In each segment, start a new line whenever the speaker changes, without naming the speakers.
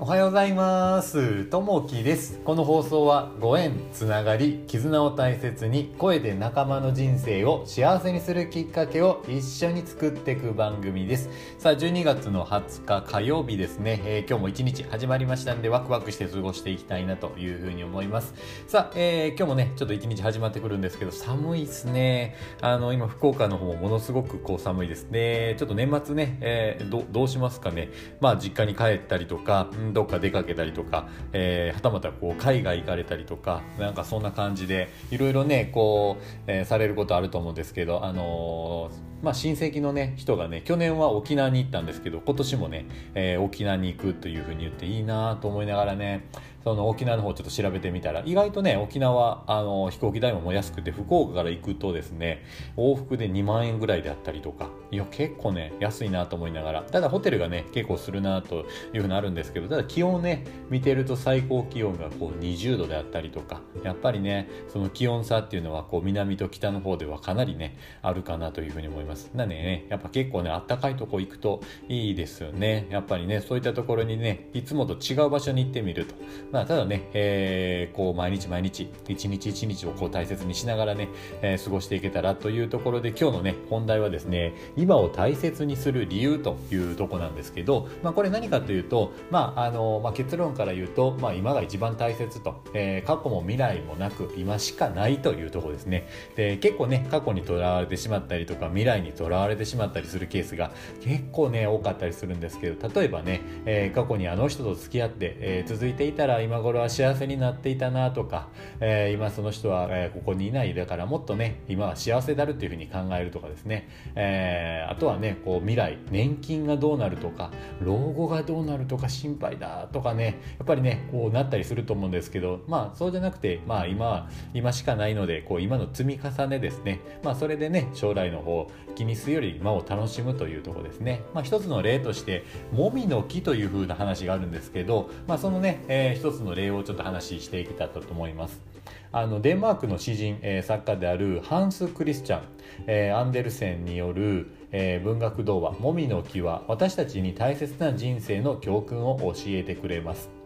おはようございます。ともきです。この放送はご縁つながり絆を大切に声で仲間の人生を幸せにするきっかけを一緒に作っていく番組です。さあ12月の20日火曜日です。ね、えー、今日も一日始まりましたんでワクワクして過ごしていきたいなというふうに思います。さあ、えー、今日もねちょっと一日始まってくるんですけど寒いですね。あの今福岡の方もものすごくこう寒いですね。ちょっと年末ね、えー、どどうしますかね。まあ実家に帰ったりとか、どっか出かけたりとか、えー、はたまたこう海外行かれたりとかなんかそんな感じでいろいろねこう、えー、されることあると思うんですけどあのーまあ、親戚のね人がね去年は沖縄に行ったんですけど今年もね、えー、沖縄に行くというふうに言っていいなと思いながらねその沖縄の方ちょっと調べてみたら意外とね沖縄あの飛行機代も安くて福岡から行くとですね往復で2万円ぐらいであったりとかいや結構ね安いなと思いながらただホテルがね結構するなというふうになるんですけどただ気温ね見てると最高気温がこう20度であったりとかやっぱりねその気温差っていうのはこう南と北の方ではかなりねあるかなというふうに思います。ます。なのでねやっぱ結構ねあったかいとこ行くといいですよね。やっぱりねそういったところにねいつもと違う場所に行ってみると。まあただね、えー、こう毎日毎日一日一日をこう大切にしながらね、えー、過ごしていけたらというところで今日のね本題はですね今を大切にする理由というとこなんですけど、まあ、これ何かというと、まああのまあ、結論から言うと、まあ、今が一番大切と、えー、過去も未来もなく今しかないというところですね。で結構ね過去にとらわれてしまったりとか未来にとらわれてしまったりするケースが結構ね多かったりするんですけど例えばね、えー、過去にあの人と付き合って、えー、続いていたら今頃は幸せになっていたなとか、えー、今その人は、えここにいないだからもっとね今は幸せであるというふうに考えるとかですね、えあとはねこう未来年金がどうなるとか老後がどうなるとか心配だとかねやっぱりねこうなったりすると思うんですけどまあそうじゃなくてまあ今は今しかないのでこう今の積み重ねですね。まあそれでね将来の方気にするより今を楽しむというとこですね。まあ一つの例としてもみの木という風な話があるんですけどまあそのね、えー、一つの例をちょっと話していけたらと思います。あのデンマークの詩人、えー、作家であるハンス・クリスチャン、えー、アンデルセンによる、えー、文学童話「もみの木」は私たちに大切な人生の教訓を教えてくれます。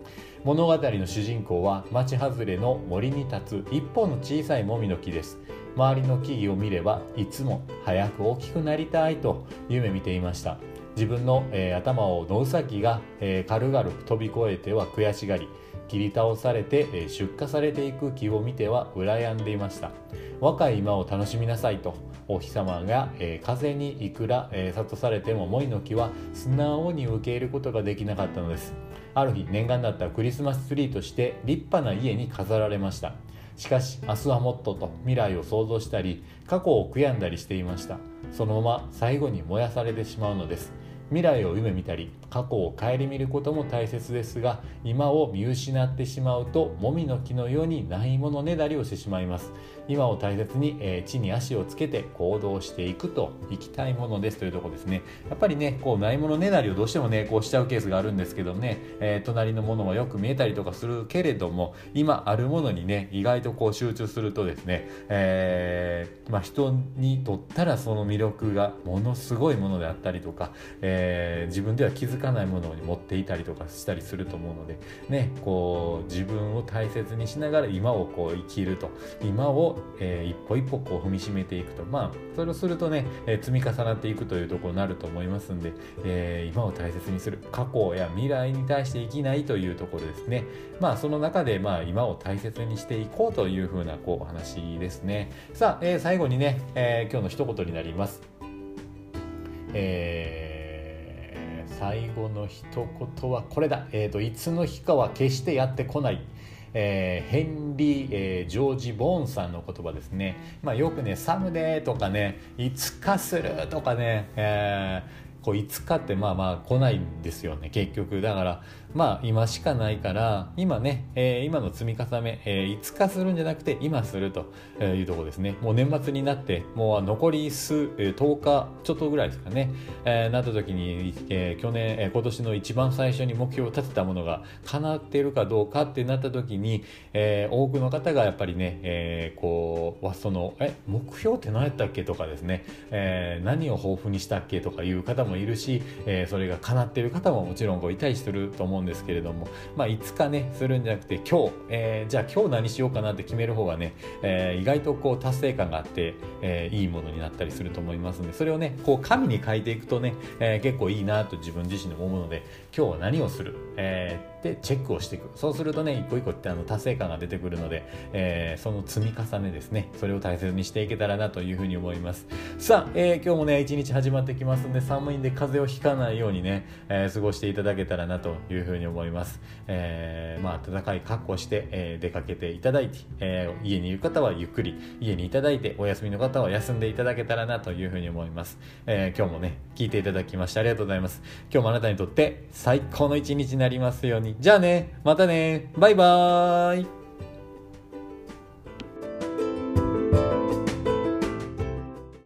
物語の主人公は町外れの森に立つ一本の小さいもみの木です。周りの木々を見ればいつも早く大きくなりたいと夢見ていました。自分の、えー、頭を野ウサギが、えー、軽々飛び越えては悔しがり切り倒されて、えー、出荷されていく木を見ては羨んでいました。若い今を楽しみなさいと。お日様が、えー、風にいくら、えー、諭されてもモイの木は素直に受け入れることができなかったのです。ある日念願だったクリスマスツリーとして立派な家に飾られました。しかし明日はもっとと未来を想像したり過去を悔やんだりしていました。そのまま最後に燃やされてしまうのです。未来を夢見たり過去を顧みることも大切ですが今を見失ってしまうともみの木のようにないものねだりをしてしまいます。今を大切に、えー、地に足をつけて行動していくといきたいものですというとこですね。やっぱりねこうないものねだりをどうしてもねこうしちゃうケースがあるんですけどね、えー、隣のものもよく見えたりとかするけれども今あるものにね意外とこう集中するとですね、えー、まあ、人にとったらその魅力がものすごいものであったりとか、え自分では気づかないものに持っていたりとかしたりすると思うのでねこう自分を大切にしながら今をこう生きると今をえー、一歩一歩こう踏みしめていくと。まあそれをするとね、えー、積み重なっていくというところになると思いますんで、えー、今を大切にする過去や未来に対して生きないというところですね。まあその中でまあ今を大切にしていこうというふうなこうお話ですね。さあ、えー、最後にね、えー、今日の一言になります。えー、最後の一言はこれだ、えー、といつの日かは決してやってこない。えー、ヘンリー、えー、ジョージ・ボーンさんの言葉ですね、まあ、よくね「サムデー」とかね「いつかする」とかね、えーこういつかってまあまあ来ないんですよね結局。だからまあ今しかないから今ね、えー、今の積み重ね、えー、いつかするんじゃなくて今するというとこですね。もう年末になってもう残り数、えー、10日ちょっとぐらいですかね、えー、なった時に、えー、去年、えー、今年の一番最初に目標を立てたものが叶っているかどうかってなった時に、えー、多くの方がやっぱりね、えー、こうそのえ目標って何やったっけとかですね、えー、何を抱負にしたっけとかいう方もいるし、えー、それが叶っている方ももちろんこういたりすると思うんんですけれども、まあ、いつかねするんじゃなくて今日、えー、じゃあ今日何しようかなって決める方がね、えー、意外とこう達成感があって、えー、いいものになったりすると思いますのでそれをねこう紙に書いていくとね、え結構いいなと自分自身でも思うので今日は何をする、えでチェックをしていく。そうするとね一個一個ってあの達成感が出てくるので、えその積み重ねですね。それを大切にしていけたらなというふうに思います。さあ、え今日もね一日始まってきますんで寒いんで風邪をひかないようにね、え過ごしていただけたらなというふうに思います、えー、まあ暖かい格好して、えー出かけていただいて、え家にいる方はゆっくり家にいただいてお休みの方は休んでいただけたらなというふうに思います、えー、今日もね聞いていただきましてありがとうございます。今日もあなたにとって最高の一日になりますように。じゃあねまたねバイバーイ。